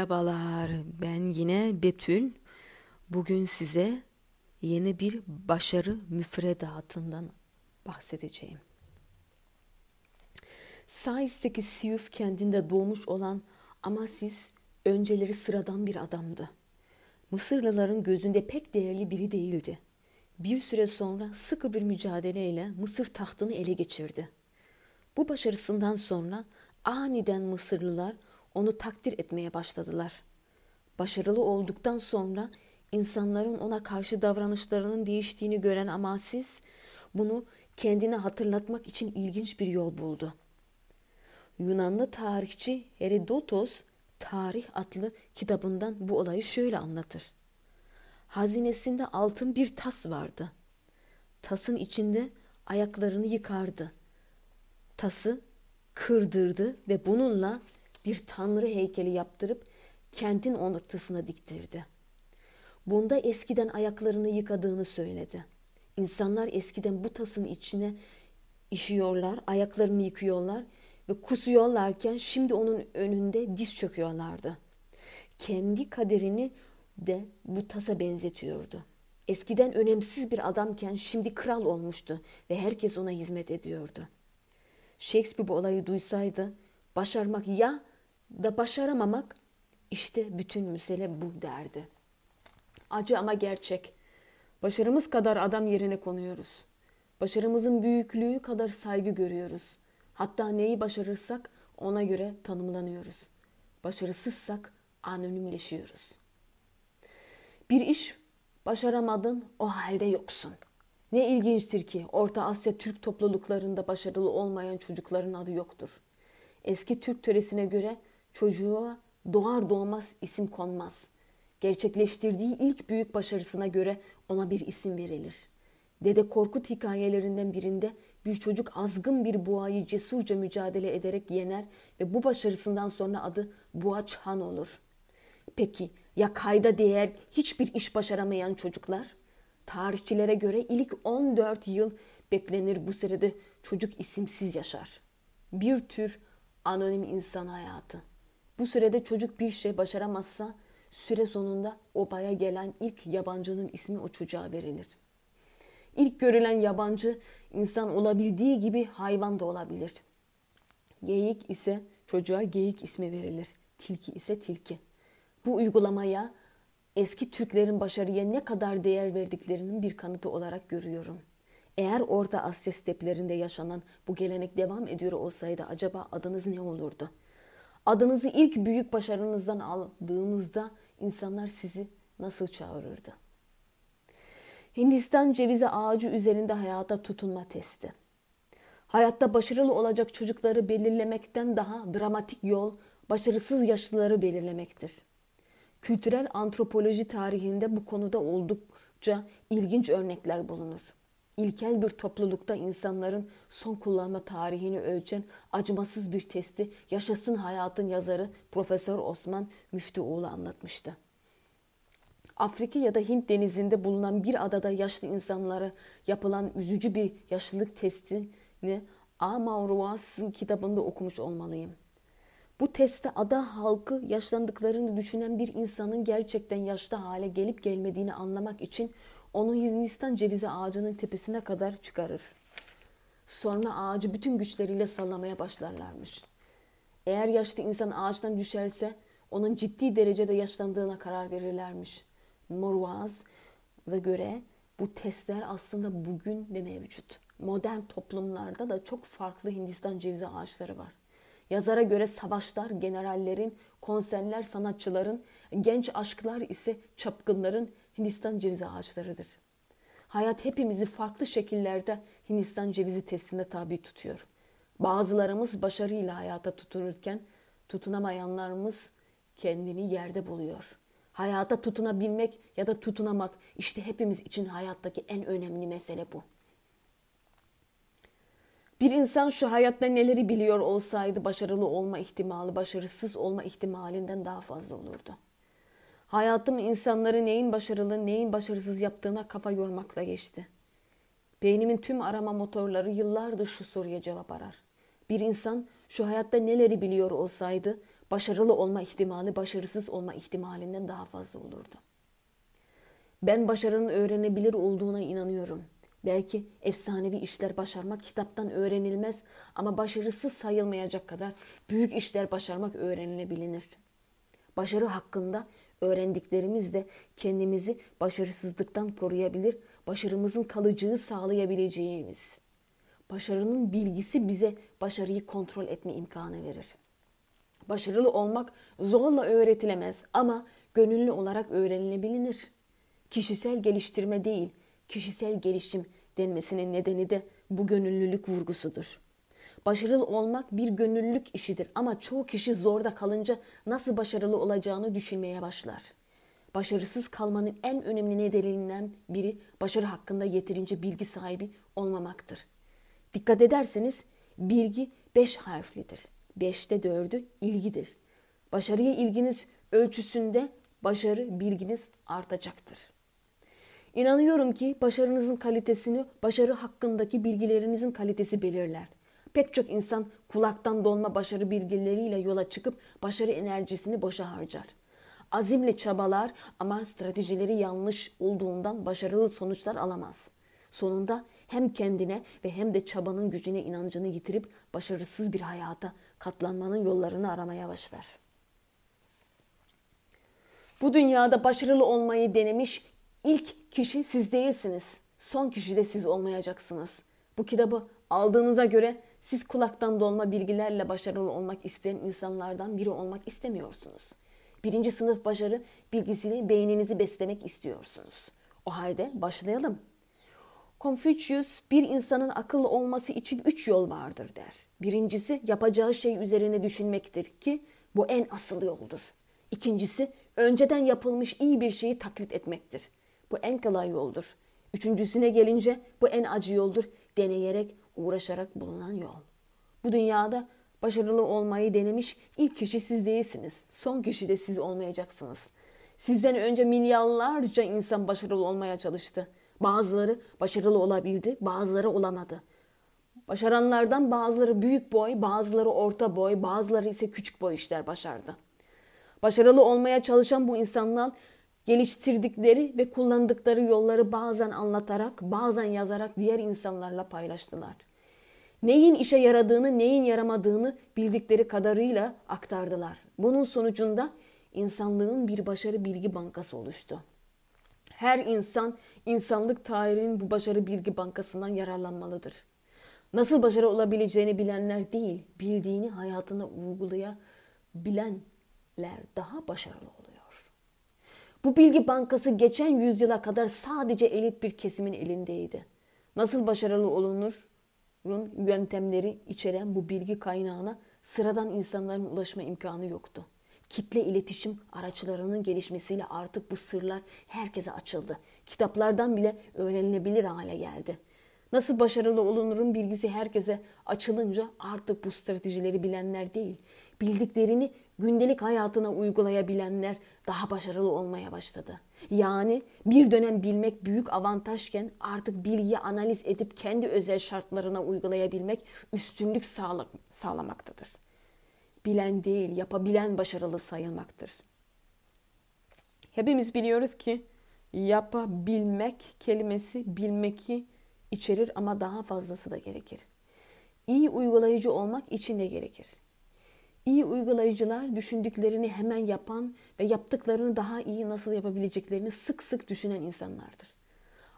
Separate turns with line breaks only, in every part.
Merhabalar, ben yine Betül. Bugün size yeni bir başarı müfredatından bahsedeceğim. Saiz'teki Siyuf kendinde doğmuş olan Amasis önceleri sıradan bir adamdı. Mısırlıların gözünde pek değerli biri değildi. Bir süre sonra sıkı bir mücadeleyle Mısır tahtını ele geçirdi. Bu başarısından sonra aniden Mısırlılar onu takdir etmeye başladılar. Başarılı olduktan sonra insanların ona karşı davranışlarının değiştiğini gören Amasis bunu kendine hatırlatmak için ilginç bir yol buldu. Yunanlı tarihçi Herodotos Tarih adlı kitabından bu olayı şöyle anlatır. Hazinesinde altın bir tas vardı. Tasın içinde ayaklarını yıkardı. Tası kırdırdı ve bununla bir tanrı heykeli yaptırıp kentin ortasına diktirdi. Bunda eskiden ayaklarını yıkadığını söyledi. İnsanlar eskiden bu tasın içine işiyorlar, ayaklarını yıkıyorlar ve kusuyorlarken şimdi onun önünde diz çöküyorlardı. Kendi kaderini de bu tasa benzetiyordu. Eskiden önemsiz bir adamken şimdi kral olmuştu ve herkes ona hizmet ediyordu. Shakespeare bu olayı duysaydı başarmak ya da başaramamak işte bütün mesele bu derdi. Acı ama gerçek. Başarımız kadar adam yerine konuyoruz. Başarımızın büyüklüğü kadar saygı görüyoruz. Hatta neyi başarırsak ona göre tanımlanıyoruz. Başarısızsak anonimleşiyoruz. Bir iş başaramadın o halde yoksun. Ne ilginçtir ki Orta Asya Türk topluluklarında başarılı olmayan çocukların adı yoktur. Eski Türk töresine göre çocuğa doğar doğmaz isim konmaz. Gerçekleştirdiği ilk büyük başarısına göre ona bir isim verilir. Dede Korkut hikayelerinden birinde bir çocuk azgın bir boğayı cesurca mücadele ederek yener ve bu başarısından sonra adı Boğaç Han olur. Peki ya kayda değer hiçbir iş başaramayan çocuklar? Tarihçilere göre ilk 14 yıl beklenir bu sürede çocuk isimsiz yaşar. Bir tür anonim insan hayatı. Bu sürede çocuk bir şey başaramazsa süre sonunda obaya gelen ilk yabancının ismi o çocuğa verilir. İlk görülen yabancı insan olabildiği gibi hayvan da olabilir. Geyik ise çocuğa geyik ismi verilir. Tilki ise tilki. Bu uygulamaya eski Türklerin başarıya ne kadar değer verdiklerinin bir kanıtı olarak görüyorum. Eğer Orta Asya steplerinde yaşanan bu gelenek devam ediyor olsaydı acaba adınız ne olurdu? Adınızı ilk büyük başarınızdan aldığınızda insanlar sizi nasıl çağırırdı? Hindistan cevizi ağacı üzerinde hayata tutunma testi. Hayatta başarılı olacak çocukları belirlemekten daha dramatik yol başarısız yaşlıları belirlemektir. Kültürel antropoloji tarihinde bu konuda oldukça ilginç örnekler bulunur. İlkel bir toplulukta insanların son kullanma tarihini ölçen acımasız bir testi Yaşasın Hayatın yazarı Profesör Osman Müftüoğlu anlatmıştı. Afrika ya da Hint denizinde bulunan bir adada yaşlı insanlara yapılan üzücü bir yaşlılık testini A. Kitabında okumuş olmalıyım. Bu testte ada halkı yaşlandıklarını düşünen bir insanın gerçekten yaşlı hale gelip gelmediğini anlamak için onu Hindistan cevizi ağacının tepesine kadar çıkarır. Sonra ağacı bütün güçleriyle sallamaya başlarlarmış. Eğer yaşlı insan ağaçtan düşerse onun ciddi derecede yaşlandığına karar verirlermiş. Morvaz'a göre bu testler aslında bugün de mevcut. Modern toplumlarda da çok farklı Hindistan cevizi ağaçları var. Yazara göre savaşlar, generallerin, konserler, sanatçıların, genç aşklar ise çapkınların Hindistan cevizi ağaçlarıdır. Hayat hepimizi farklı şekillerde Hindistan cevizi testine tabi tutuyor. Bazılarımız başarıyla hayata tutunurken tutunamayanlarımız kendini yerde buluyor. Hayata tutunabilmek ya da tutunamak işte hepimiz için hayattaki en önemli mesele bu. Bir insan şu hayatta neleri biliyor olsaydı başarılı olma ihtimali başarısız olma ihtimalinden daha fazla olurdu. Hayatım insanları neyin başarılı neyin başarısız yaptığına kafa yormakla geçti. Beynimin tüm arama motorları yıllardır şu soruya cevap arar. Bir insan şu hayatta neleri biliyor olsaydı başarılı olma ihtimali başarısız olma ihtimalinden daha fazla olurdu. Ben başarının öğrenebilir olduğuna inanıyorum. Belki efsanevi işler başarmak kitaptan öğrenilmez ama başarısız sayılmayacak kadar büyük işler başarmak öğrenilebilir. Başarı hakkında öğrendiklerimiz de kendimizi başarısızlıktan koruyabilir, başarımızın kalıcılığı sağlayabileceğimiz. Başarının bilgisi bize başarıyı kontrol etme imkanı verir. Başarılı olmak zorla öğretilemez ama gönüllü olarak öğrenilebilir. Kişisel geliştirme değil, kişisel gelişim denmesinin nedeni de bu gönüllülük vurgusudur. Başarılı olmak bir gönüllülük işidir ama çoğu kişi zorda kalınca nasıl başarılı olacağını düşünmeye başlar. Başarısız kalmanın en önemli nedenlerinden biri başarı hakkında yeterince bilgi sahibi olmamaktır. Dikkat ederseniz bilgi beş harflidir. Beşte dördü ilgidir. Başarıya ilginiz ölçüsünde başarı bilginiz artacaktır. İnanıyorum ki başarınızın kalitesini başarı hakkındaki bilgilerinizin kalitesi belirler. Pek çok insan kulaktan dolma başarı bilgileriyle yola çıkıp başarı enerjisini boşa harcar. Azimle çabalar ama stratejileri yanlış olduğundan başarılı sonuçlar alamaz. Sonunda hem kendine ve hem de çabanın gücüne inancını yitirip başarısız bir hayata katlanmanın yollarını aramaya başlar. Bu dünyada başarılı olmayı denemiş ilk kişi siz değilsiniz. Son kişi de siz olmayacaksınız. Bu kitabı aldığınıza göre siz kulaktan dolma bilgilerle başarılı olmak isteyen insanlardan biri olmak istemiyorsunuz. Birinci sınıf başarı bilgisiyle beyninizi beslemek istiyorsunuz. O halde başlayalım. Confucius bir insanın akıllı olması için üç yol vardır der. Birincisi yapacağı şey üzerine düşünmektir ki bu en asıl yoldur. İkincisi önceden yapılmış iyi bir şeyi taklit etmektir. Bu en kolay yoldur. Üçüncüsüne gelince bu en acı yoldur. Deneyerek, uğraşarak bulunan yol. Bu dünyada başarılı olmayı denemiş ilk kişi siz değilsiniz. Son kişi de siz olmayacaksınız. Sizden önce milyarlarca insan başarılı olmaya çalıştı. Bazıları başarılı olabildi, bazıları olamadı. Başaranlardan bazıları büyük boy, bazıları orta boy, bazıları ise küçük boy işler başardı. Başarılı olmaya çalışan bu insanlar geliştirdikleri ve kullandıkları yolları bazen anlatarak, bazen yazarak diğer insanlarla paylaştılar. Neyin işe yaradığını, neyin yaramadığını bildikleri kadarıyla aktardılar. Bunun sonucunda insanlığın bir başarı bilgi bankası oluştu. Her insan insanlık tarihinin bu başarı bilgi bankasından yararlanmalıdır. Nasıl başarı olabileceğini bilenler değil, bildiğini hayatına uygulayabilenler daha başarılı oluyor. Bu bilgi bankası geçen yüzyıla kadar sadece elit bir kesimin elindeydi. Nasıl başarılı olunur? yöntemleri içeren bu bilgi kaynağına sıradan insanların ulaşma imkanı yoktu. Kitle iletişim araçlarının gelişmesiyle artık bu sırlar herkese açıldı. Kitaplardan bile öğrenilebilir hale geldi. Nasıl başarılı olunurun bilgisi herkese açılınca artık bu stratejileri bilenler değil, bildiklerini gündelik hayatına uygulayabilenler daha başarılı olmaya başladı. Yani bir dönem bilmek büyük avantajken artık bilgiyi analiz edip kendi özel şartlarına uygulayabilmek üstünlük sağlamaktadır bilen değil, yapabilen başarılı sayılmaktır. Hepimiz biliyoruz ki yapabilmek kelimesi bilmeki içerir ama daha fazlası da gerekir. İyi uygulayıcı olmak için de gerekir. İyi uygulayıcılar düşündüklerini hemen yapan ve yaptıklarını daha iyi nasıl yapabileceklerini sık sık düşünen insanlardır.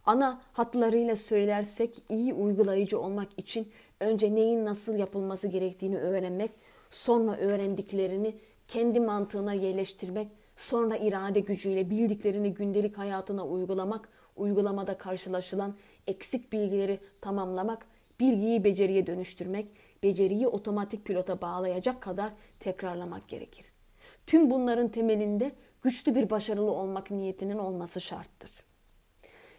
Ana hatlarıyla söylersek iyi uygulayıcı olmak için önce neyin nasıl yapılması gerektiğini öğrenmek sonra öğrendiklerini kendi mantığına yerleştirmek, sonra irade gücüyle bildiklerini gündelik hayatına uygulamak, uygulamada karşılaşılan eksik bilgileri tamamlamak, bilgiyi beceriye dönüştürmek, beceriyi otomatik pilota bağlayacak kadar tekrarlamak gerekir. Tüm bunların temelinde güçlü bir başarılı olmak niyetinin olması şarttır.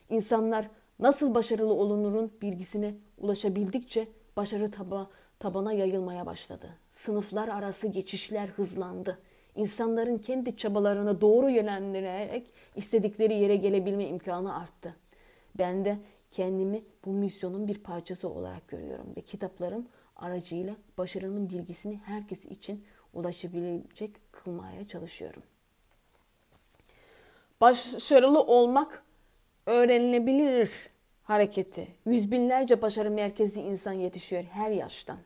İnsanlar nasıl başarılı olunurun bilgisine ulaşabildikçe başarı taba tabana yayılmaya başladı. Sınıflar arası geçişler hızlandı. İnsanların kendi çabalarını doğru yönlendirerek istedikleri yere gelebilme imkanı arttı. Ben de kendimi bu misyonun bir parçası olarak görüyorum ve kitaplarım aracıyla başarının bilgisini herkes için ulaşabilecek kılmaya çalışıyorum. Başarılı olmak öğrenilebilir hareketi. Yüz binlerce başarı merkezli insan yetişiyor her yaştan.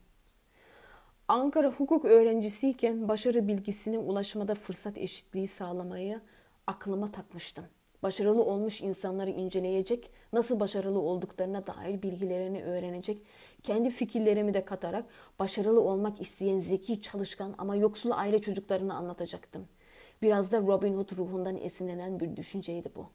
Ankara hukuk öğrencisiyken başarı bilgisine ulaşmada fırsat eşitliği sağlamayı aklıma takmıştım. Başarılı olmuş insanları inceleyecek, nasıl başarılı olduklarına dair bilgilerini öğrenecek, kendi fikirlerimi de katarak başarılı olmak isteyen zeki, çalışkan ama yoksul aile çocuklarını anlatacaktım. Biraz da Robin Hood ruhundan esinlenen bir düşünceydi bu.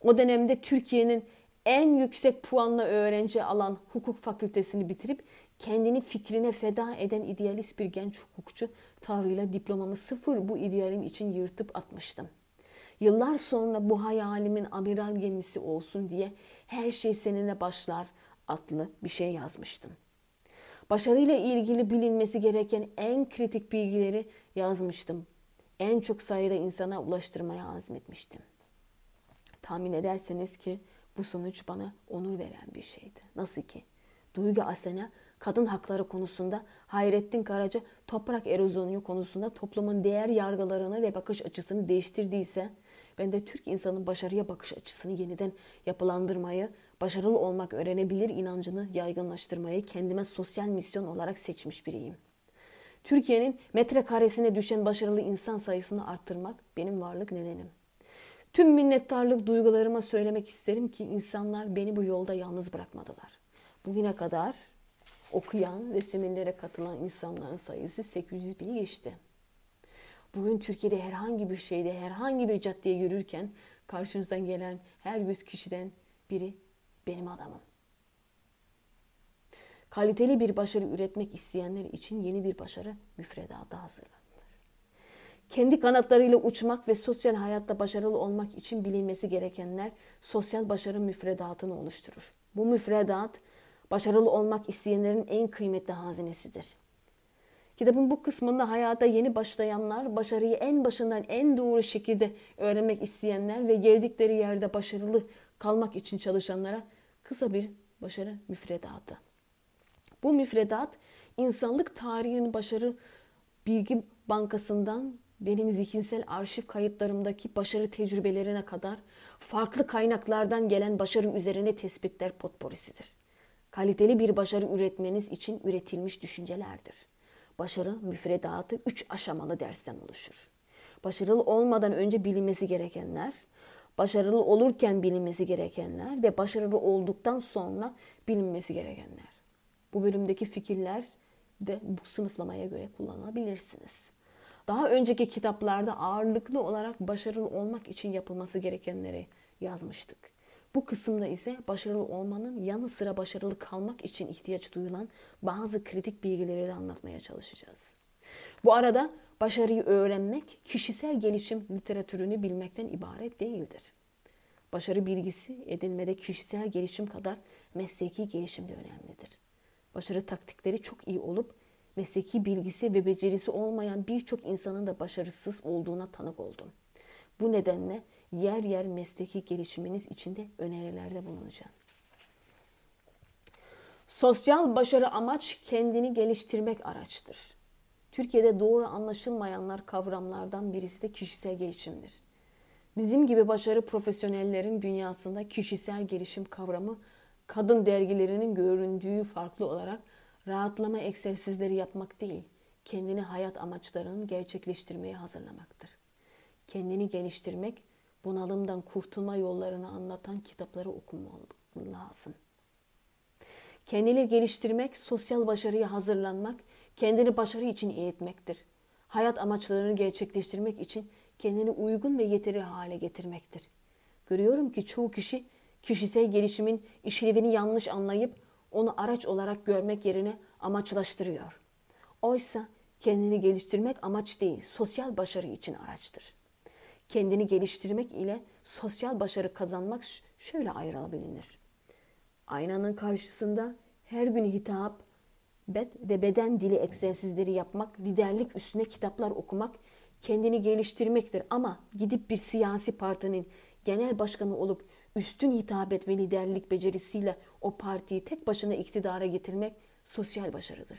O dönemde Türkiye'nin en yüksek puanla öğrenci alan hukuk fakültesini bitirip kendini fikrine feda eden idealist bir genç hukukçu Tanrı'yla diplomamı sıfır bu idealim için yırtıp atmıştım. Yıllar sonra bu hayalimin amiral gemisi olsun diye her şey seninle başlar adlı bir şey yazmıştım. Başarıyla ilgili bilinmesi gereken en kritik bilgileri yazmıştım. En çok sayıda insana ulaştırmaya azmetmiştim. Tahmin ederseniz ki bu sonuç bana onur veren bir şeydi. Nasıl ki? Duygu Asena kadın hakları konusunda, Hayrettin Karaca toprak erozyonu konusunda toplumun değer yargılarını ve bakış açısını değiştirdiyse, ben de Türk insanın başarıya bakış açısını yeniden yapılandırmayı, başarılı olmak öğrenebilir inancını yaygınlaştırmayı kendime sosyal misyon olarak seçmiş biriyim. Türkiye'nin metrekaresine düşen başarılı insan sayısını arttırmak benim varlık nedenim. Tüm minnettarlık duygularıma söylemek isterim ki insanlar beni bu yolda yalnız bırakmadılar. Bugüne kadar okuyan ve seminerlere katılan insanların sayısı 800 bini geçti. Bugün Türkiye'de herhangi bir şeyde, herhangi bir caddeye yürürken karşınızdan gelen her yüz kişiden biri benim adamım. Kaliteli bir başarı üretmek isteyenler için yeni bir başarı müfredatı hazırlanır. Kendi kanatlarıyla uçmak ve sosyal hayatta başarılı olmak için bilinmesi gerekenler sosyal başarı müfredatını oluşturur. Bu müfredat başarılı olmak isteyenlerin en kıymetli hazinesidir. Kitabın bu kısmında hayata yeni başlayanlar, başarıyı en başından en doğru şekilde öğrenmek isteyenler ve geldikleri yerde başarılı kalmak için çalışanlara kısa bir başarı müfredatı. Bu müfredat insanlık tarihinin başarı bilgi bankasından benim zihinsel arşiv kayıtlarımdaki başarı tecrübelerine kadar farklı kaynaklardan gelen başarı üzerine tespitler potporisidir. Kaliteli bir başarı üretmeniz için üretilmiş düşüncelerdir. Başarı müfredatı üç aşamalı dersten oluşur. Başarılı olmadan önce bilinmesi gerekenler, başarılı olurken bilinmesi gerekenler ve başarılı olduktan sonra bilinmesi gerekenler. Bu bölümdeki fikirler de bu sınıflamaya göre kullanabilirsiniz. Daha önceki kitaplarda ağırlıklı olarak başarılı olmak için yapılması gerekenleri yazmıştık. Bu kısımda ise başarılı olmanın yanı sıra başarılı kalmak için ihtiyaç duyulan bazı kritik bilgileri de anlatmaya çalışacağız. Bu arada başarıyı öğrenmek kişisel gelişim literatürünü bilmekten ibaret değildir. Başarı bilgisi edinmede kişisel gelişim kadar mesleki gelişim de önemlidir. Başarı taktikleri çok iyi olup mesleki bilgisi ve becerisi olmayan birçok insanın da başarısız olduğuna tanık oldum. Bu nedenle yer yer mesleki gelişiminiz için de önerilerde bulunacağım. Sosyal başarı amaç kendini geliştirmek araçtır. Türkiye'de doğru anlaşılmayanlar kavramlardan birisi de kişisel gelişimdir. Bizim gibi başarı profesyonellerin dünyasında kişisel gelişim kavramı kadın dergilerinin göründüğü farklı olarak rahatlama egzersizleri yapmak değil, kendini hayat amaçlarının gerçekleştirmeye hazırlamaktır. Kendini geliştirmek, bunalımdan kurtulma yollarını anlatan kitapları okumak lazım. Kendini geliştirmek, sosyal başarıya hazırlanmak, kendini başarı için eğitmektir. Hayat amaçlarını gerçekleştirmek için kendini uygun ve yeteri hale getirmektir. Görüyorum ki çoğu kişi kişisel gelişimin işlevini yanlış anlayıp onu araç olarak görmek yerine amaçlaştırıyor. Oysa kendini geliştirmek amaç değil, sosyal başarı için araçtır. Kendini geliştirmek ile sosyal başarı kazanmak şöyle ayrılabilir. Aynanın karşısında her gün hitap, bed ve beden dili egzersizleri yapmak, liderlik üstüne kitaplar okumak kendini geliştirmektir. Ama gidip bir siyasi partinin genel başkanı olup üstün hitabet ve liderlik becerisiyle o partiyi tek başına iktidara getirmek sosyal başarıdır.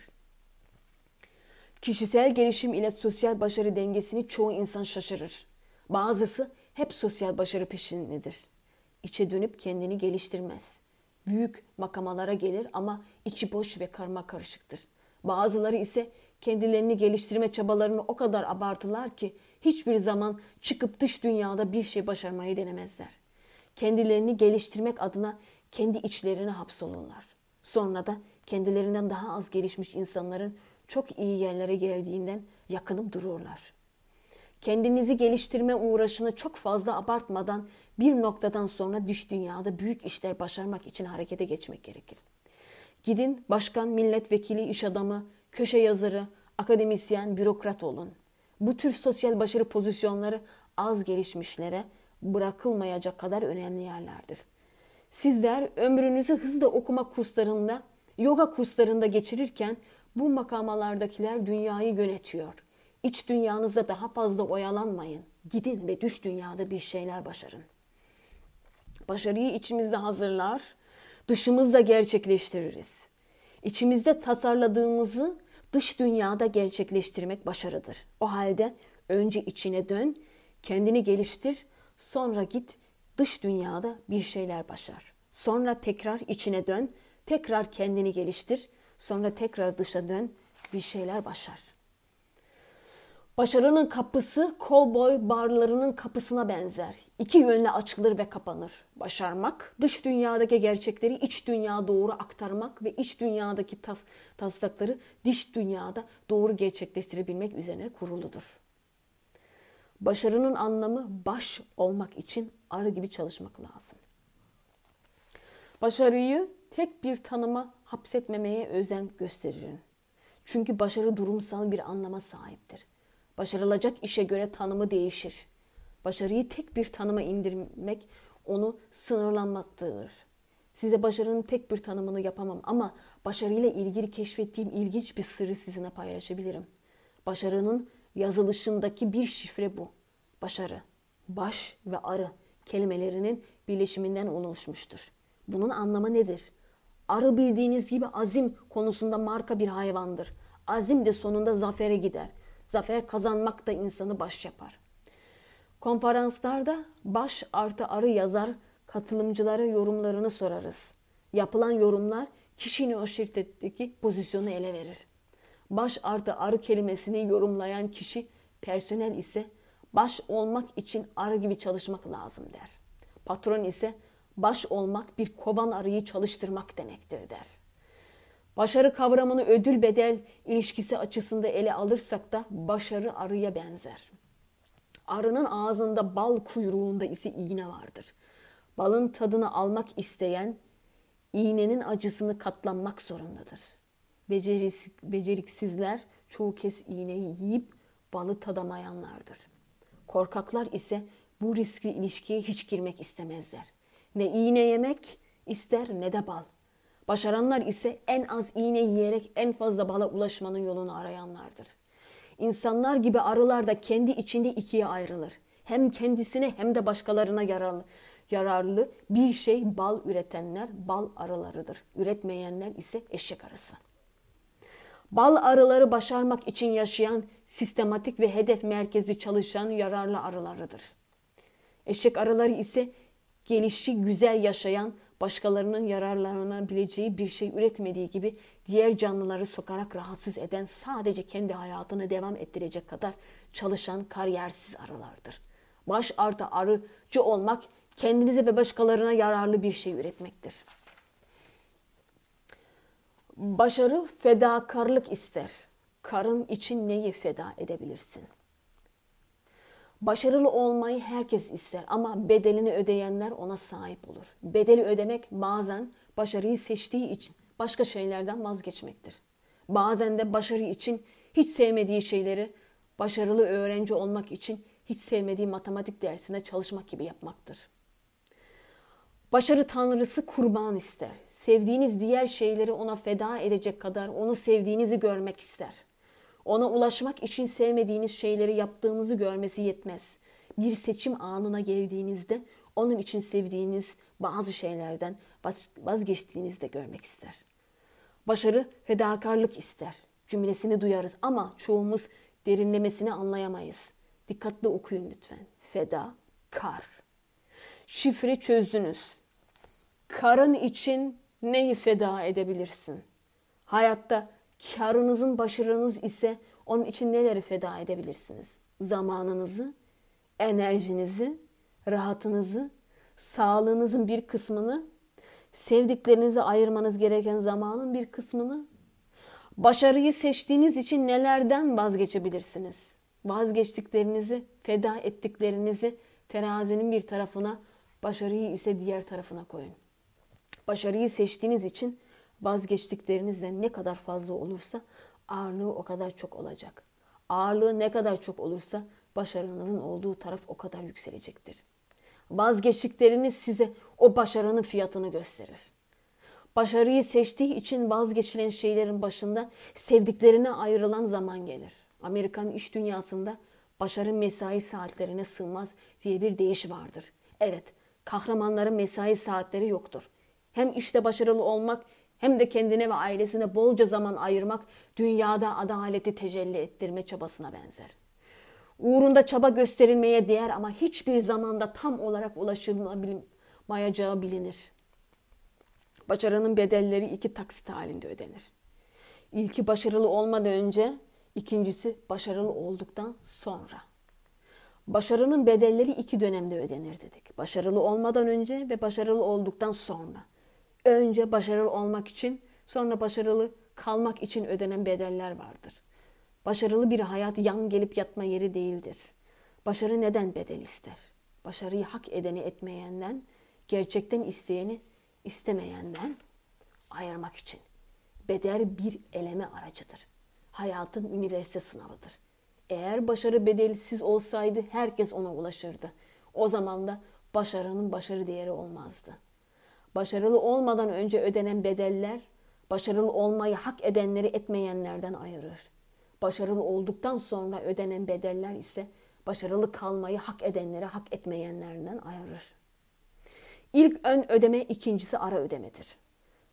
Kişisel gelişim ile sosyal başarı dengesini çoğu insan şaşırır. Bazısı hep sosyal başarı peşindedir. İçe dönüp kendini geliştirmez. Büyük makamalara gelir ama içi boş ve karma karışıktır. Bazıları ise kendilerini geliştirme çabalarını o kadar abartılar ki hiçbir zaman çıkıp dış dünyada bir şey başarmayı denemezler. Kendilerini geliştirmek adına kendi içlerine hapsolurlar. Sonra da kendilerinden daha az gelişmiş insanların çok iyi yerlere geldiğinden yakınıp dururlar. Kendinizi geliştirme uğraşını çok fazla abartmadan bir noktadan sonra dış dünyada büyük işler başarmak için harekete geçmek gerekir. Gidin başkan, milletvekili, iş adamı, köşe yazarı, akademisyen, bürokrat olun. Bu tür sosyal başarı pozisyonları az gelişmişlere bırakılmayacak kadar önemli yerlerdir. Sizler ömrünüzü hızla okuma kurslarında, yoga kurslarında geçirirken bu makamalardakiler dünyayı yönetiyor. İç dünyanızda daha fazla oyalanmayın. Gidin ve düş dünyada bir şeyler başarın. Başarıyı içimizde hazırlar, dışımızda gerçekleştiririz. İçimizde tasarladığımızı dış dünyada gerçekleştirmek başarıdır. O halde önce içine dön, kendini geliştir, sonra git dış dünyada bir şeyler başar. Sonra tekrar içine dön, tekrar kendini geliştir, sonra tekrar dışa dön, bir şeyler başar. Başarının kapısı kovboy barlarının kapısına benzer. İki yönle açılır ve kapanır. Başarmak, dış dünyadaki gerçekleri iç dünya doğru aktarmak ve iç dünyadaki tas taslakları dış dünyada doğru gerçekleştirebilmek üzerine kuruludur. Başarının anlamı baş olmak için arı gibi çalışmak lazım. Başarıyı tek bir tanıma hapsetmemeye özen gösteririm. Çünkü başarı durumsal bir anlama sahiptir. Başarılacak işe göre tanımı değişir. Başarıyı tek bir tanıma indirmek onu sınırlanmaktadır. Size başarının tek bir tanımını yapamam ama başarıyla ilgili keşfettiğim ilginç bir sırrı sizinle paylaşabilirim. Başarının yazılışındaki bir şifre bu. Başarı, baş ve arı kelimelerinin birleşiminden oluşmuştur. Bunun anlamı nedir? Arı bildiğiniz gibi azim konusunda marka bir hayvandır. Azim de sonunda zafere gider. Zafer kazanmak da insanı baş yapar. Konferanslarda baş artı arı yazar katılımcılara yorumlarını sorarız. Yapılan yorumlar kişinin o şirketteki pozisyonu ele verir. Baş artı arı kelimesini yorumlayan kişi personel ise baş olmak için arı gibi çalışmak lazım der. Patron ise baş olmak bir kovan arıyı çalıştırmak demektir der. Başarı kavramını ödül bedel ilişkisi açısında ele alırsak da başarı arıya benzer. Arının ağzında bal kuyruğunda ise iğne vardır. Balın tadını almak isteyen iğnenin acısını katlanmak zorundadır. Beceriksiz, beceriksizler çoğu kez iğneyi yiyip balı tadamayanlardır. Korkaklar ise bu riskli ilişkiye hiç girmek istemezler. Ne iğne yemek ister ne de bal. Başaranlar ise en az iğne yiyerek en fazla bala ulaşmanın yolunu arayanlardır. İnsanlar gibi arılar da kendi içinde ikiye ayrılır. Hem kendisine hem de başkalarına yararlı, yararlı bir şey bal üretenler bal arılarıdır. Üretmeyenler ise eşek arısı. Bal arıları başarmak için yaşayan, sistematik ve hedef merkezi çalışan yararlı arılarıdır. Eşek arıları ise gelişi güzel yaşayan, başkalarının yararlanabileceği bir şey üretmediği gibi diğer canlıları sokarak rahatsız eden sadece kendi hayatını devam ettirecek kadar çalışan kariyersiz arılardır. Baş artı arıcı olmak kendinize ve başkalarına yararlı bir şey üretmektir. Başarı fedakarlık ister. Karın için neyi feda edebilirsin? Başarılı olmayı herkes ister ama bedelini ödeyenler ona sahip olur. Bedeli ödemek bazen başarıyı seçtiği için başka şeylerden vazgeçmektir. Bazen de başarı için hiç sevmediği şeyleri başarılı öğrenci olmak için hiç sevmediği matematik dersine çalışmak gibi yapmaktır. Başarı tanrısı kurban ister. Sevdiğiniz diğer şeyleri ona feda edecek kadar onu sevdiğinizi görmek ister. Ona ulaşmak için sevmediğiniz şeyleri yaptığınızı görmesi yetmez. Bir seçim anına geldiğinizde onun için sevdiğiniz bazı şeylerden vazgeçtiğinizi de görmek ister. Başarı fedakarlık ister. cümlesini duyarız ama çoğumuz derinlemesini anlayamayız. Dikkatli okuyun lütfen. Feda, kar. Şifre çözdünüz. Karın için neyi feda edebilirsin? Hayatta karınızın başarınız ise onun için neleri feda edebilirsiniz? Zamanınızı, enerjinizi, rahatınızı, sağlığınızın bir kısmını, sevdiklerinize ayırmanız gereken zamanın bir kısmını, başarıyı seçtiğiniz için nelerden vazgeçebilirsiniz? Vazgeçtiklerinizi, feda ettiklerinizi terazinin bir tarafına, başarıyı ise diğer tarafına koyun. Başarıyı seçtiğiniz için vazgeçtiklerinizden ne kadar fazla olursa ağırlığı o kadar çok olacak. Ağırlığı ne kadar çok olursa başarınızın olduğu taraf o kadar yükselecektir. Vazgeçtikleriniz size o başarının fiyatını gösterir. Başarıyı seçtiği için vazgeçilen şeylerin başında sevdiklerine ayrılan zaman gelir. Amerikan iş dünyasında başarı mesai saatlerine sığmaz diye bir deyiş vardır. Evet, kahramanların mesai saatleri yoktur. Hem işte başarılı olmak hem de kendine ve ailesine bolca zaman ayırmak dünyada adaleti tecelli ettirme çabasına benzer. Uğrunda çaba gösterilmeye değer ama hiçbir zamanda tam olarak ulaşılamayacağı bilinir. Başarının bedelleri iki taksit halinde ödenir. İlki başarılı olmadan önce, ikincisi başarılı olduktan sonra. Başarının bedelleri iki dönemde ödenir dedik. Başarılı olmadan önce ve başarılı olduktan sonra. Önce başarılı olmak için, sonra başarılı kalmak için ödenen bedeller vardır. Başarılı bir hayat yan gelip yatma yeri değildir. Başarı neden bedel ister? Başarıyı hak edeni etmeyenden, gerçekten isteyeni istemeyenden ayırmak için. Bedel bir eleme aracıdır. Hayatın üniversite sınavıdır. Eğer başarı bedelsiz olsaydı herkes ona ulaşırdı. O zaman da başarının başarı değeri olmazdı. Başarılı olmadan önce ödenen bedeller, başarılı olmayı hak edenleri etmeyenlerden ayırır. Başarılı olduktan sonra ödenen bedeller ise başarılı kalmayı hak edenleri hak etmeyenlerden ayırır. İlk ön ödeme, ikincisi ara ödemedir.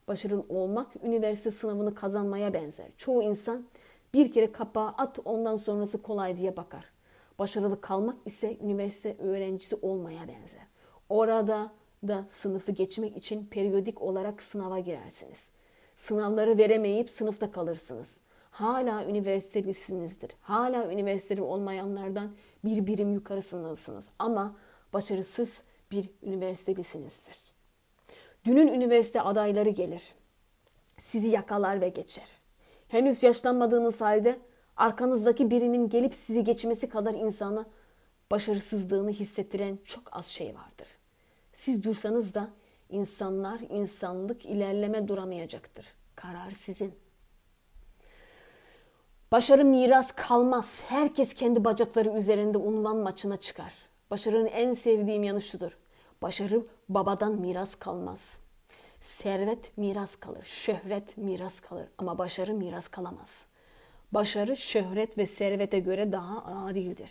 Başarılı olmak üniversite sınavını kazanmaya benzer. Çoğu insan bir kere kapağı at ondan sonrası kolay diye bakar. Başarılı kalmak ise üniversite öğrencisi olmaya benzer. Orada da sınıfı geçmek için periyodik olarak sınava girersiniz. Sınavları veremeyip sınıfta kalırsınız. Hala üniversitelisinizdir. Hala üniversiteli olmayanlardan bir birim yukarısındasınız. Ama başarısız bir üniversitelisinizdir. Dünün üniversite adayları gelir. Sizi yakalar ve geçer. Henüz yaşlanmadığınız halde arkanızdaki birinin gelip sizi geçmesi kadar insana başarısızlığını hissettiren çok az şey vardır. Siz dursanız da insanlar, insanlık ilerleme duramayacaktır. Karar sizin. Başarı miras kalmaz. Herkes kendi bacakları üzerinde unvan maçına çıkar. Başarının en sevdiğim yanı şudur. Başarı babadan miras kalmaz. Servet miras kalır, şöhret miras kalır ama başarı miras kalamaz. Başarı şöhret ve servete göre daha adildir.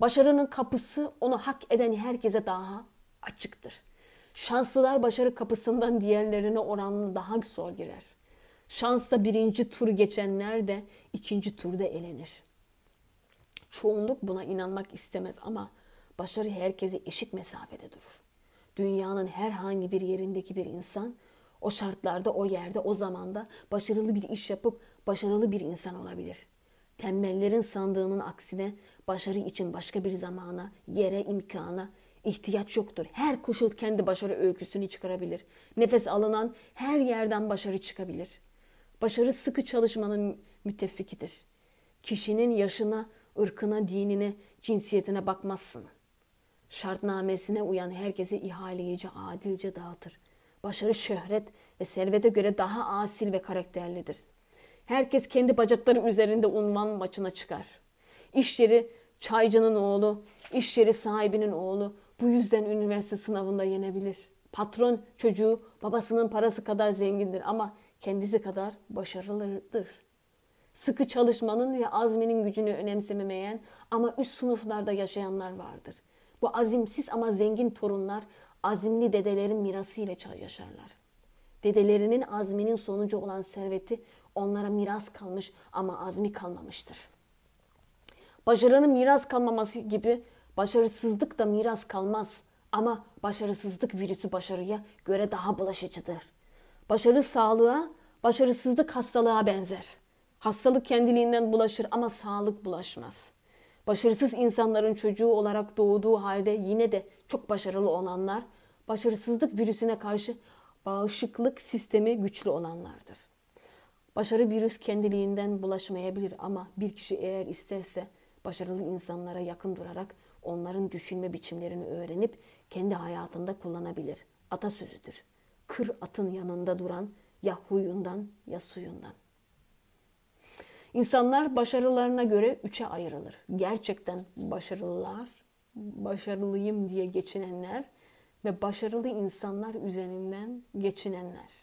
Başarının kapısı onu hak eden herkese daha açıktır. Şanslılar başarı kapısından diğerlerine oranla daha zor girer. Şansla birinci turu geçenler de ikinci turda elenir. Çoğunluk buna inanmak istemez ama başarı herkese eşit mesafede durur. Dünyanın herhangi bir yerindeki bir insan o şartlarda, o yerde, o zamanda başarılı bir iş yapıp başarılı bir insan olabilir. Tembellerin sandığının aksine başarı için başka bir zamana, yere, imkana, ihtiyaç yoktur. Her koşul kendi başarı öyküsünü çıkarabilir. Nefes alınan her yerden başarı çıkabilir. Başarı sıkı çalışmanın müttefikidir. Kişinin yaşına, ırkına, dinine, cinsiyetine bakmazsın. Şartnamesine uyan herkese ihaleyici, adilce dağıtır. Başarı şöhret ve servete göre daha asil ve karakterlidir. Herkes kendi bacakları üzerinde unvan maçına çıkar. İş yeri çaycının oğlu, iş yeri sahibinin oğlu bu yüzden üniversite sınavında yenebilir. Patron çocuğu babasının parası kadar zengindir ama kendisi kadar başarılıdır. Sıkı çalışmanın ve azminin gücünü önemsememeyen ama üst sınıflarda yaşayanlar vardır. Bu azimsiz ama zengin torunlar azimli dedelerin mirası ile yaşarlar. Dedelerinin azminin sonucu olan serveti onlara miras kalmış ama azmi kalmamıştır. Başarının miras kalmaması gibi başarısızlık da miras kalmaz ama başarısızlık virüsü başarıya göre daha bulaşıcıdır. Başarı sağlığa, başarısızlık hastalığa benzer. Hastalık kendiliğinden bulaşır ama sağlık bulaşmaz. Başarısız insanların çocuğu olarak doğduğu halde yine de çok başarılı olanlar, başarısızlık virüsüne karşı bağışıklık sistemi güçlü olanlardır. Başarı virüs kendiliğinden bulaşmayabilir ama bir kişi eğer isterse başarılı insanlara yakın durarak onların düşünme biçimlerini öğrenip kendi hayatında kullanabilir. Atasözüdür. Kır atın yanında duran ya huyundan ya suyundan. İnsanlar başarılarına göre üçe ayrılır. Gerçekten başarılılar, başarılıyım diye geçinenler ve başarılı insanlar üzerinden geçinenler.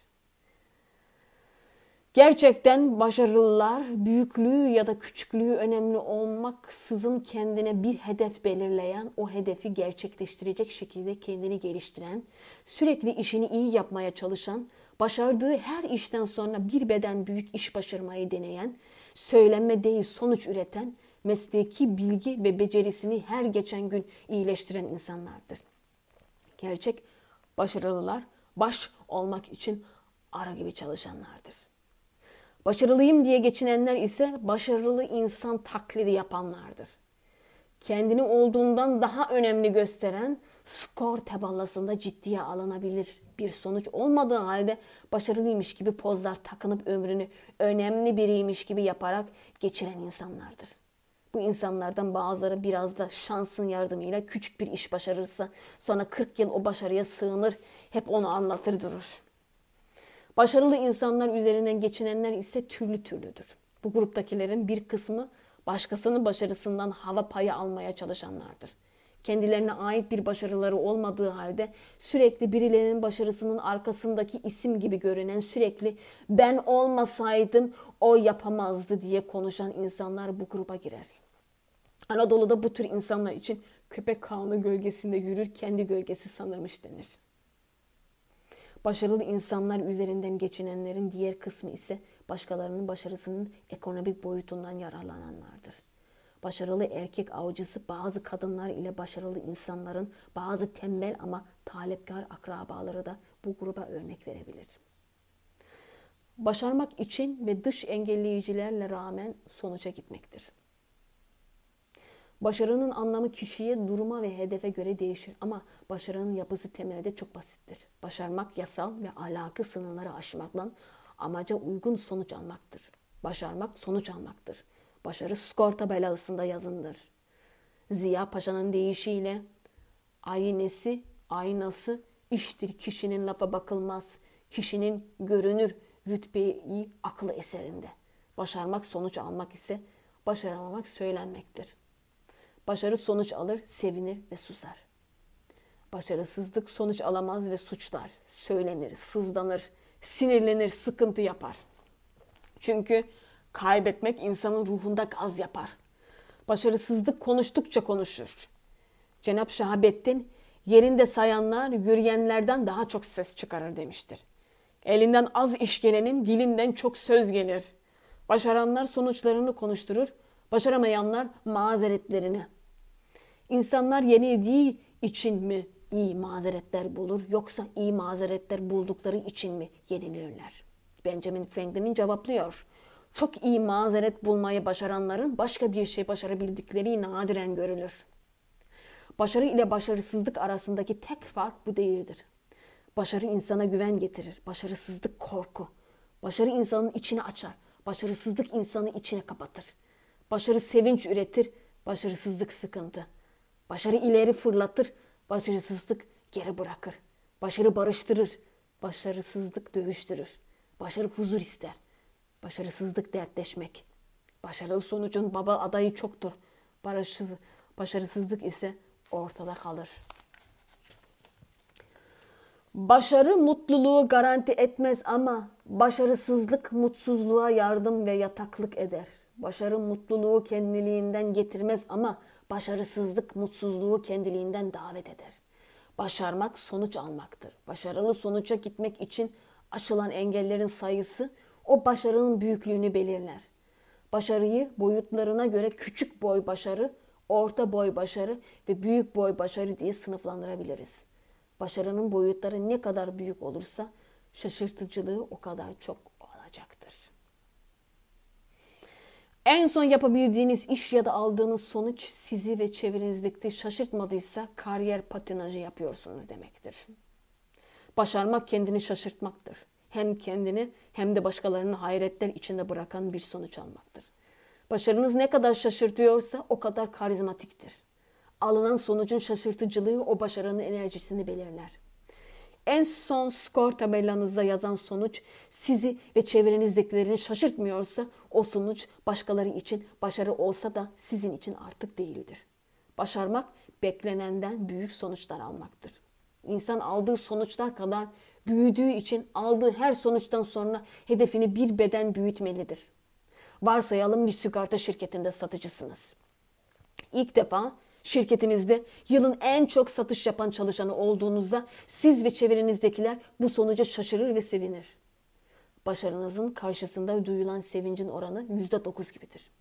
Gerçekten başarılılar büyüklüğü ya da küçüklüğü önemli olmaksızın kendine bir hedef belirleyen, o hedefi gerçekleştirecek şekilde kendini geliştiren, sürekli işini iyi yapmaya çalışan, başardığı her işten sonra bir beden büyük iş başarmayı deneyen, söylenme değil sonuç üreten, mesleki bilgi ve becerisini her geçen gün iyileştiren insanlardır. Gerçek başarılılar baş olmak için ara gibi çalışanlardır. Başarılıyım diye geçinenler ise başarılı insan taklidi yapanlardır. Kendini olduğundan daha önemli gösteren skor tabelasında ciddiye alınabilir bir sonuç olmadığı halde başarılıymış gibi pozlar takınıp ömrünü önemli biriymiş gibi yaparak geçiren insanlardır. Bu insanlardan bazıları biraz da şansın yardımıyla küçük bir iş başarırsa sonra 40 yıl o başarıya sığınır, hep onu anlatır durur. Başarılı insanlar üzerinden geçinenler ise türlü türlüdür. Bu gruptakilerin bir kısmı başkasının başarısından hava payı almaya çalışanlardır. Kendilerine ait bir başarıları olmadığı halde sürekli birilerinin başarısının arkasındaki isim gibi görünen sürekli ben olmasaydım o yapamazdı diye konuşan insanlar bu gruba girer. Anadolu'da bu tür insanlar için köpek kanı gölgesinde yürür kendi gölgesi sanırmış denir. Başarılı insanlar üzerinden geçinenlerin diğer kısmı ise başkalarının başarısının ekonomik boyutundan yararlananlardır. Başarılı erkek avcısı bazı kadınlar ile başarılı insanların bazı tembel ama talepkar akrabaları da bu gruba örnek verebilir. Başarmak için ve dış engelleyicilerle rağmen sonuca gitmektir. Başarının anlamı kişiye, duruma ve hedefe göre değişir ama başarının yapısı temelde çok basittir. Başarmak yasal ve ahlakı sınırları aşmakla amaca uygun sonuç almaktır. Başarmak sonuç almaktır. Başarı skor tabelasında yazındır. Ziya Paşa'nın deyişiyle aynesi, aynası iştir kişinin lafa bakılmaz. Kişinin görünür rütbeyi aklı eserinde. Başarmak sonuç almak ise başaramamak söylenmektir. Başarı sonuç alır, sevinir ve susar. Başarısızlık sonuç alamaz ve suçlar, söylenir, sızlanır, sinirlenir, sıkıntı yapar. Çünkü kaybetmek insanın ruhunda gaz yapar. Başarısızlık konuştukça konuşur. Cenab-ı Şahabettin yerinde sayanlar yürüyenlerden daha çok ses çıkarır demiştir. Elinden az iş gelenin dilinden çok söz gelir. Başaranlar sonuçlarını konuşturur, başaramayanlar mazeretlerini. İnsanlar yenildiği için mi iyi mazeretler bulur yoksa iyi mazeretler buldukları için mi yenilirler? Benjamin Franklin'in cevaplıyor. Çok iyi mazeret bulmayı başaranların başka bir şey başarabildikleri nadiren görülür. Başarı ile başarısızlık arasındaki tek fark bu değildir. Başarı insana güven getirir. Başarısızlık korku. Başarı insanın içini açar. Başarısızlık insanı içine kapatır. Başarı sevinç üretir. Başarısızlık sıkıntı. Başarı ileri fırlatır, başarısızlık geri bırakır. Başarı barıştırır, başarısızlık dövüştürür. Başarı huzur ister, başarısızlık dertleşmek. Başarılı sonucun baba adayı çoktur. Barışsız, başarısızlık ise ortada kalır. Başarı mutluluğu garanti etmez ama başarısızlık mutsuzluğa yardım ve yataklık eder. Başarı mutluluğu kendiliğinden getirmez ama Başarısızlık mutsuzluğu kendiliğinden davet eder. Başarmak sonuç almaktır. Başarılı sonuca gitmek için aşılan engellerin sayısı o başarının büyüklüğünü belirler. Başarıyı boyutlarına göre küçük boy başarı, orta boy başarı ve büyük boy başarı diye sınıflandırabiliriz. Başarının boyutları ne kadar büyük olursa şaşırtıcılığı o kadar çok En son yapabildiğiniz iş ya da aldığınız sonuç sizi ve çevrenizdeki şaşırtmadıysa kariyer patinajı yapıyorsunuz demektir. Başarmak kendini şaşırtmaktır. Hem kendini hem de başkalarını hayretler içinde bırakan bir sonuç almaktır. Başarınız ne kadar şaşırtıyorsa o kadar karizmatiktir. Alınan sonucun şaşırtıcılığı o başarının enerjisini belirler. En son skor tabelanızda yazan sonuç sizi ve çevrenizdekilerini şaşırtmıyorsa o sonuç başkaları için başarı olsa da sizin için artık değildir. Başarmak beklenenden büyük sonuçlar almaktır. İnsan aldığı sonuçlar kadar büyüdüğü için aldığı her sonuçtan sonra hedefini bir beden büyütmelidir. Varsayalım bir sigorta şirketinde satıcısınız. İlk defa şirketinizde yılın en çok satış yapan çalışanı olduğunuzda siz ve çevrenizdekiler bu sonuca şaşırır ve sevinir. Başarınızın karşısında duyulan sevincin oranı %9 gibidir.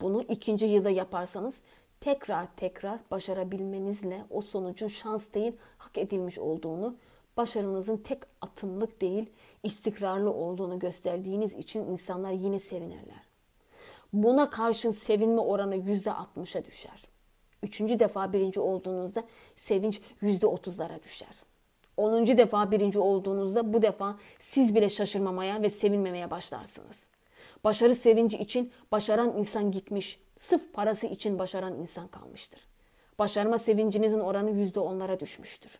Bunu ikinci yılda yaparsanız tekrar tekrar başarabilmenizle o sonucun şans değil hak edilmiş olduğunu, başarınızın tek atımlık değil istikrarlı olduğunu gösterdiğiniz için insanlar yine sevinirler. Buna karşın sevinme oranı %60'a düşer. Üçüncü defa birinci olduğunuzda sevinç yüzde otuzlara düşer. Onuncu defa birinci olduğunuzda bu defa siz bile şaşırmamaya ve sevinmemeye başlarsınız. Başarı sevinci için başaran insan gitmiş, sırf parası için başaran insan kalmıştır. Başarma sevincinizin oranı yüzde onlara düşmüştür.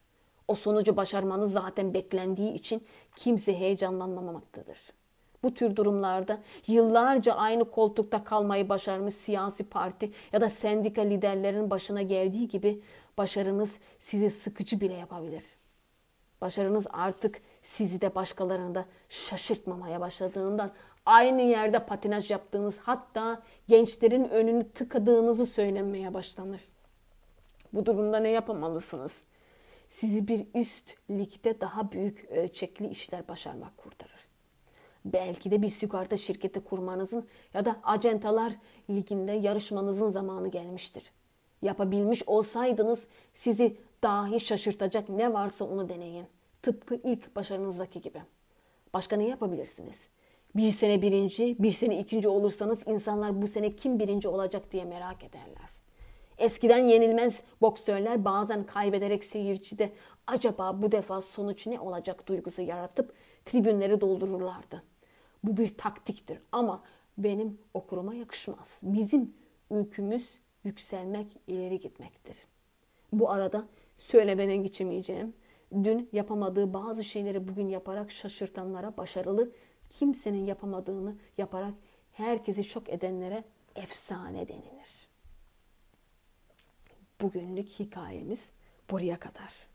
O sonucu başarmanız zaten beklendiği için kimse heyecanlanmamaktadır.'' Bu tür durumlarda yıllarca aynı koltukta kalmayı başarmış siyasi parti ya da sendika liderlerin başına geldiği gibi başarınız sizi sıkıcı bile yapabilir. Başarınız artık sizi de başkalarını da şaşırtmamaya başladığından aynı yerde patinaj yaptığınız hatta gençlerin önünü tıkadığınızı söylenmeye başlanır. Bu durumda ne yapamalısınız? Sizi bir üst ligde daha büyük ölçekli işler başarmak kurtarır. Belki de bir sigorta şirketi kurmanızın ya da acentalar liginde yarışmanızın zamanı gelmiştir. Yapabilmiş olsaydınız sizi dahi şaşırtacak ne varsa onu deneyin. Tıpkı ilk başarınızdaki gibi. Başka ne yapabilirsiniz? Bir sene birinci, bir sene ikinci olursanız insanlar bu sene kim birinci olacak diye merak ederler. Eskiden yenilmez boksörler bazen kaybederek seyircide acaba bu defa sonuç ne olacak duygusu yaratıp tribünleri doldururlardı. Bu bir taktiktir ama benim okuruma yakışmaz. Bizim ülkümüz yükselmek, ileri gitmektir. Bu arada söylemeden geçemeyeceğim. Dün yapamadığı bazı şeyleri bugün yaparak şaşırtanlara başarılı, kimsenin yapamadığını yaparak herkesi şok edenlere efsane denilir. Bugünlük hikayemiz buraya kadar.